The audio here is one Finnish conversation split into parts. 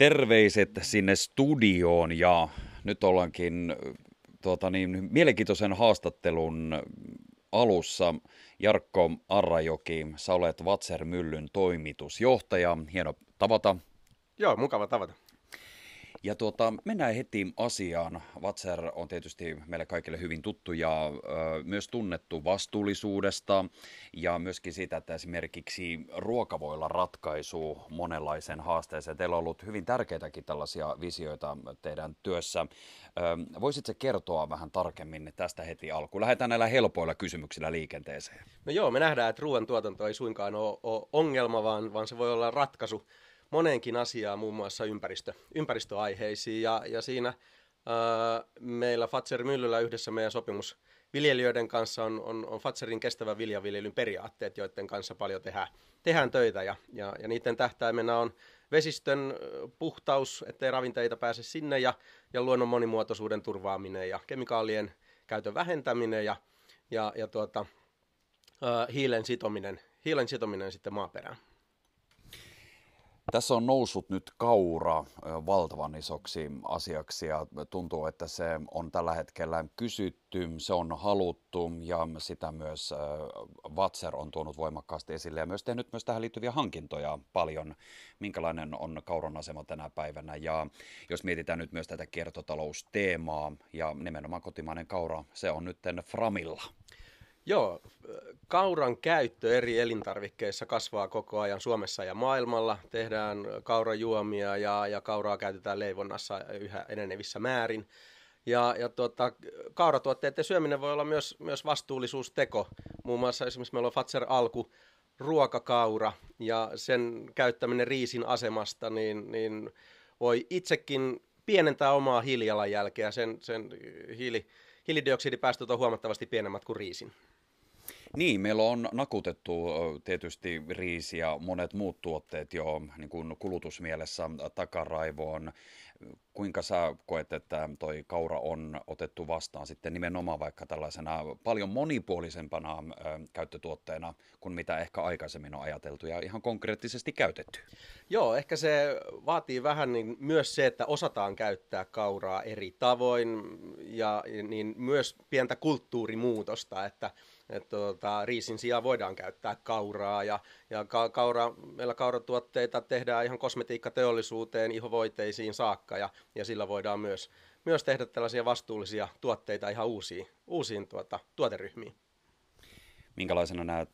Terveiset sinne studioon ja nyt ollaankin tuota niin, mielenkiintoisen haastattelun alussa. Jarkko Arrajoki, sä olet Vatser Myllyn toimitusjohtaja. Hieno tavata. Joo, mukava tavata. Ja tuota, mennään heti asiaan. Vatser on tietysti meille kaikille hyvin tuttu ja ö, myös tunnettu vastuullisuudesta ja myöskin siitä, että esimerkiksi ruoka voi olla ratkaisu monenlaisen haasteeseen. Teillä on ollut hyvin tärkeitäkin tällaisia visioita teidän työssä. Ö, voisitko kertoa vähän tarkemmin tästä heti alkuun? Lähdetään näillä helpoilla kysymyksillä liikenteeseen. No joo, me nähdään, että ruoantuotanto ei suinkaan ole, ole ongelma, vaan, vaan se voi olla ratkaisu moneenkin asiaan, muun muassa ympäristö, ympäristöaiheisiin. Ja, ja siinä ää, meillä Fatser Myllyllä yhdessä meidän sopimus viljelijöiden kanssa on, on, on Fatserin kestävän viljaviljelyn periaatteet, joiden kanssa paljon tehdään, tehdään töitä. Ja, ja, ja niiden tähtäimenä on vesistön puhtaus, ettei ravinteita pääse sinne, ja, ja luonnon monimuotoisuuden turvaaminen ja kemikaalien käytön vähentäminen ja, ja, ja tuota, hiilen, sitominen, hiilen sitominen sitten maaperään. Tässä on noussut nyt kaura valtavan isoksi asiaksi ja tuntuu, että se on tällä hetkellä kysytty, se on haluttu ja sitä myös Vatser on tuonut voimakkaasti esille ja myös tehnyt myös tähän liittyviä hankintoja paljon. Minkälainen on kauran asema tänä päivänä ja jos mietitään nyt myös tätä kiertotalousteemaa ja nimenomaan kotimainen kaura, se on nyt Framilla. Joo, kauran käyttö eri elintarvikkeissa kasvaa koko ajan Suomessa ja maailmalla. Tehdään kaurajuomia ja, ja kauraa käytetään leivonnassa yhä enenevissä määrin. Ja, ja tuota, kauratuotteiden syöminen voi olla myös, myös vastuullisuusteko. Muun muassa esimerkiksi meillä on Fatser Alku ruokakaura ja sen käyttäminen riisin asemasta, niin, niin voi itsekin pienentää omaa hiilijalanjälkeä. Sen, sen hiili, hiilidioksidipäästöt on huomattavasti pienemmät kuin riisin. Niin, meillä on nakutettu tietysti riisi ja monet muut tuotteet jo niin kuin kulutusmielessä takaraivoon. Kuinka sä koet, että toi kaura on otettu vastaan sitten nimenomaan vaikka tällaisena paljon monipuolisempana käyttötuotteena kuin mitä ehkä aikaisemmin on ajateltu ja ihan konkreettisesti käytetty? Joo, ehkä se vaatii vähän niin myös se, että osataan käyttää kauraa eri tavoin ja niin myös pientä kulttuurimuutosta, että että tuota, riisin sijaan voidaan käyttää kauraa ja, ja ka- kaura, meillä kauratuotteita tehdään ihan kosmetiikkateollisuuteen, ihovoiteisiin saakka ja, ja sillä voidaan myös, myös tehdä tällaisia vastuullisia tuotteita ihan uusiin, uusiin tuota, tuoteryhmiin. Minkälaisena näet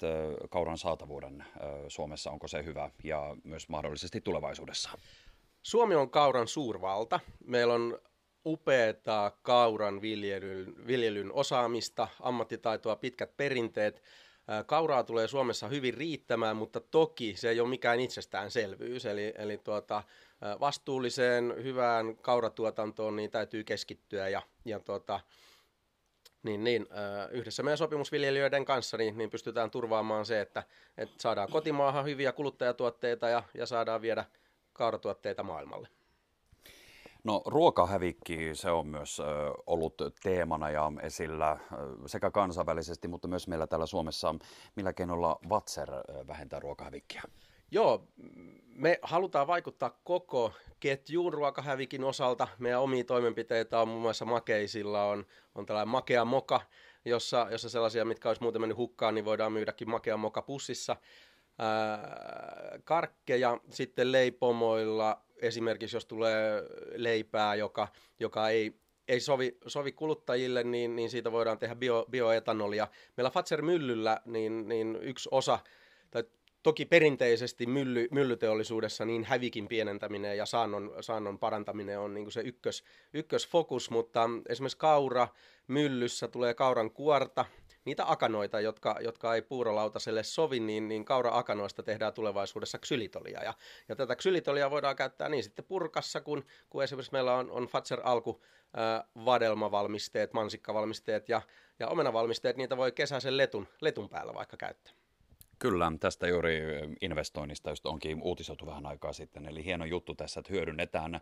kauran saatavuuden Suomessa? Onko se hyvä ja myös mahdollisesti tulevaisuudessa? Suomi on kauran suurvalta. Meillä on upeata kauran viljelyn, viljelyn osaamista, ammattitaitoa, pitkät perinteet. Kauraa tulee Suomessa hyvin riittämään, mutta toki se ei ole mikään itsestäänselvyys. Eli, eli tuota, vastuulliseen, hyvään kauratuotantoon niin täytyy keskittyä ja, ja tuota, niin, niin, yhdessä meidän sopimusviljelijöiden kanssa niin, niin pystytään turvaamaan se, että, että saadaan kotimaahan hyviä kuluttajatuotteita ja, ja saadaan viedä kauratuotteita maailmalle. No ruokahävikki, se on myös ollut teemana ja esillä sekä kansainvälisesti, mutta myös meillä täällä Suomessa. Millä keinoilla Vatser vähentää ruokahävikkiä? Joo, me halutaan vaikuttaa koko ketjuun ruokahävikin osalta. Meidän omia toimenpiteitä on muun muassa makeisilla, on, on tällainen makea moka, jossa, jossa sellaisia, mitkä olisi muuten mennyt hukkaan, niin voidaan myydäkin makea moka pussissa. Karkkeja sitten leipomoilla esimerkiksi jos tulee leipää, joka, joka ei, ei sovi, sovi kuluttajille, niin, niin siitä voidaan tehdä bio, bioetanolia. Meillä Fatser Myllyllä niin, niin yksi osa, tai toki perinteisesti mylly, myllyteollisuudessa niin hävikin pienentäminen ja saannon, saannon parantaminen on niin se ykkös, ykkösfokus, mutta esimerkiksi kaura myllyssä tulee kauran kuorta, niitä akanoita, jotka, jotka ei puurolautaselle sovi, niin, niin kaura-akanoista tehdään tulevaisuudessa ksylitolia. Ja, ja tätä ksylitolia voidaan käyttää niin sitten purkassa, kun, kun esimerkiksi meillä on, on Fatser Alku äh, vadelmavalmisteet, mansikkavalmisteet ja, ja omenavalmisteet, niitä voi kesäisen letun, letun päällä vaikka käyttää. Kyllä, tästä juuri investoinnista, josta onkin uutisoitu vähän aikaa sitten. Eli hieno juttu tässä, että hyödynnetään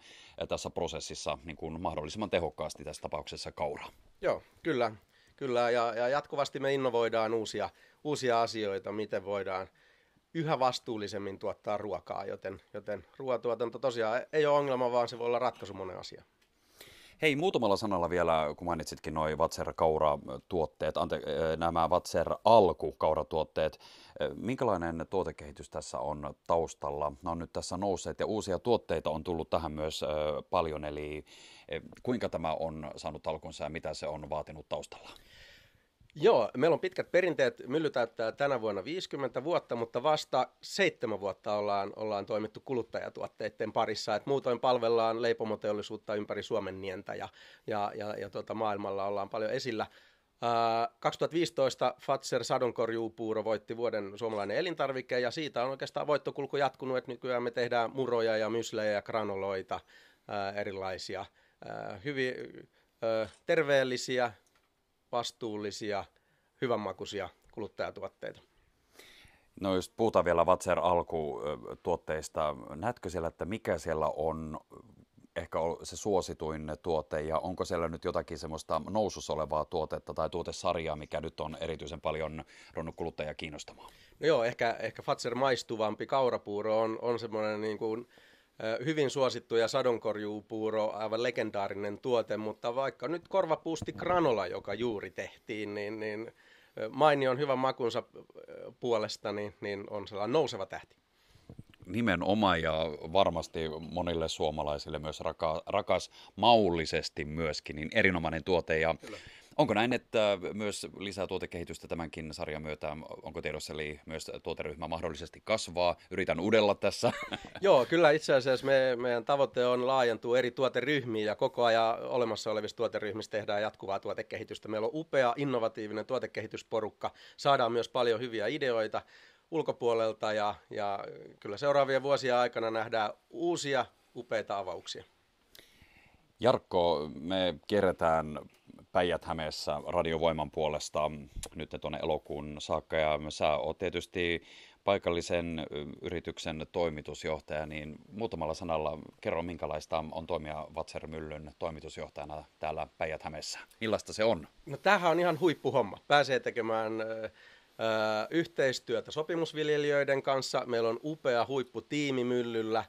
tässä prosessissa niin kuin mahdollisimman tehokkaasti tässä tapauksessa kauraa. Joo, kyllä. Kyllä, ja, ja jatkuvasti me innovoidaan uusia, uusia asioita, miten voidaan yhä vastuullisemmin tuottaa ruokaa, joten, joten ruoatuotanto tosiaan ei ole ongelma, vaan se voi olla ratkaisu monen asiaan. Hei, muutamalla sanalla vielä, kun mainitsitkin noin Vatser-kauratuotteet, ante, nämä Vatser-alku-kauratuotteet, minkälainen tuotekehitys tässä on taustalla? Ne on nyt tässä nousseet ja uusia tuotteita on tullut tähän myös paljon, eli kuinka tämä on saanut alkunsa ja mitä se on vaatinut taustalla? Joo, meillä on pitkät perinteet. Mylly täyttää tänä vuonna 50 vuotta, mutta vasta seitsemän vuotta ollaan, ollaan toimittu kuluttajatuotteiden parissa. Et muutoin palvellaan leipomoteollisuutta ympäri Suomen nientä ja, ja, ja, ja tuota, maailmalla ollaan paljon esillä. Uh, 2015 Fatser sadonkorjuupuuro voitti vuoden suomalainen elintarvike ja siitä on oikeastaan voittokulku jatkunut, että nykyään me tehdään muroja ja myslejä ja granoloita erilaisia, uh, hyvin terveellisiä, vastuullisia, hyvänmakuisia kuluttajatuotteita. No jos puhutaan vielä Vatser alkutuotteista, näetkö siellä, että mikä siellä on ehkä se suosituin tuote ja onko siellä nyt jotakin semmoista nousussa olevaa tuotetta tai tuotesarjaa, mikä nyt on erityisen paljon ruvennut kuluttajia kiinnostamaan? No joo, ehkä, ehkä Fatser maistuvampi kaurapuuro on, on semmoinen niin kuin, hyvin suosittu ja sadonkorjuupuuro, aivan legendaarinen tuote, mutta vaikka nyt korvapuusti granola, joka juuri tehtiin, niin, niin mainion hyvän makunsa puolesta, niin, niin on sellainen nouseva tähti. Nimenomaan ja varmasti monille suomalaisille myös raka, rakas maullisesti myöskin, niin erinomainen tuote ja Kyllä. Onko näin, että myös lisää tuotekehitystä tämänkin sarjan myötä, onko tiedossa, eli myös tuoteryhmä mahdollisesti kasvaa? Yritän udella tässä. Joo, kyllä itse asiassa me, meidän tavoite on laajentua eri tuoteryhmiin ja koko ajan olemassa olevissa tuoteryhmissä tehdään jatkuvaa tuotekehitystä. Meillä on upea, innovatiivinen tuotekehitysporukka, saadaan myös paljon hyviä ideoita ulkopuolelta ja, ja kyllä seuraavien vuosien aikana nähdään uusia upeita avauksia. Jarkko, me kierretään Päijät-Hämeessä radiovoiman puolesta nyt tuonne elokuun saakka. Ja sä oot tietysti paikallisen yrityksen toimitusjohtaja, niin muutamalla sanalla kerro, minkälaista on toimia Vatser-myllyn toimitusjohtajana täällä Päijät-Hämeessä. Millaista se on? No tämähän on ihan huippuhomma. Pääsee tekemään ö, yhteistyötä sopimusviljelijöiden kanssa. Meillä on upea huipputiimi myllyllä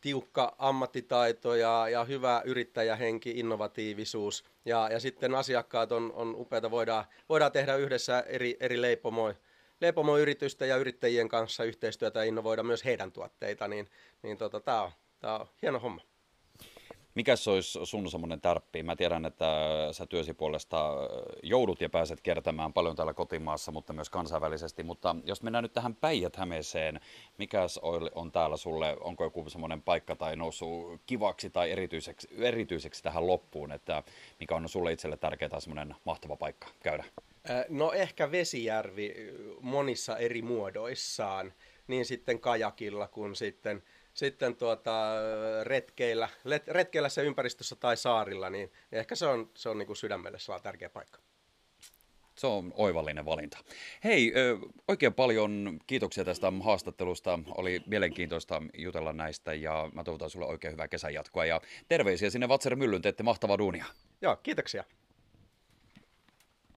tiukka ammattitaito ja, ja hyvä yrittäjähenki, innovatiivisuus. Ja, ja sitten asiakkaat on, on upeita, voidaan, voidaan tehdä yhdessä eri, eri leipomoja leipomoyritysten ja yrittäjien kanssa yhteistyötä ja innovoida myös heidän tuotteita, niin, niin tota, tämä on, on hieno homma. Mikä se olisi sun semmoinen tärppi? Mä tiedän, että sä työsi puolesta joudut ja pääset kiertämään paljon täällä kotimaassa, mutta myös kansainvälisesti. Mutta jos mennään nyt tähän Päijät-Hämeeseen, mikä on täällä sulle, onko joku semmoinen paikka tai noussut kivaksi tai erityiseksi, erityiseksi tähän loppuun, että mikä on sulle itselle tärkeä tai semmoinen mahtava paikka käydä? No ehkä Vesijärvi monissa eri muodoissaan, niin sitten kajakilla kuin sitten – sitten tuota, retkeillä, retkeillä se ympäristössä tai saarilla, niin ehkä se on, se on niin kuin sydämelle tärkeä paikka. Se on oivallinen valinta. Hei, oikein paljon kiitoksia tästä haastattelusta. Oli mielenkiintoista jutella näistä ja mä toivotan sulle oikein hyvää kesän jatkoa. Ja terveisiä sinne Vatser Myllyn, teette mahtavaa duunia. Joo, kiitoksia.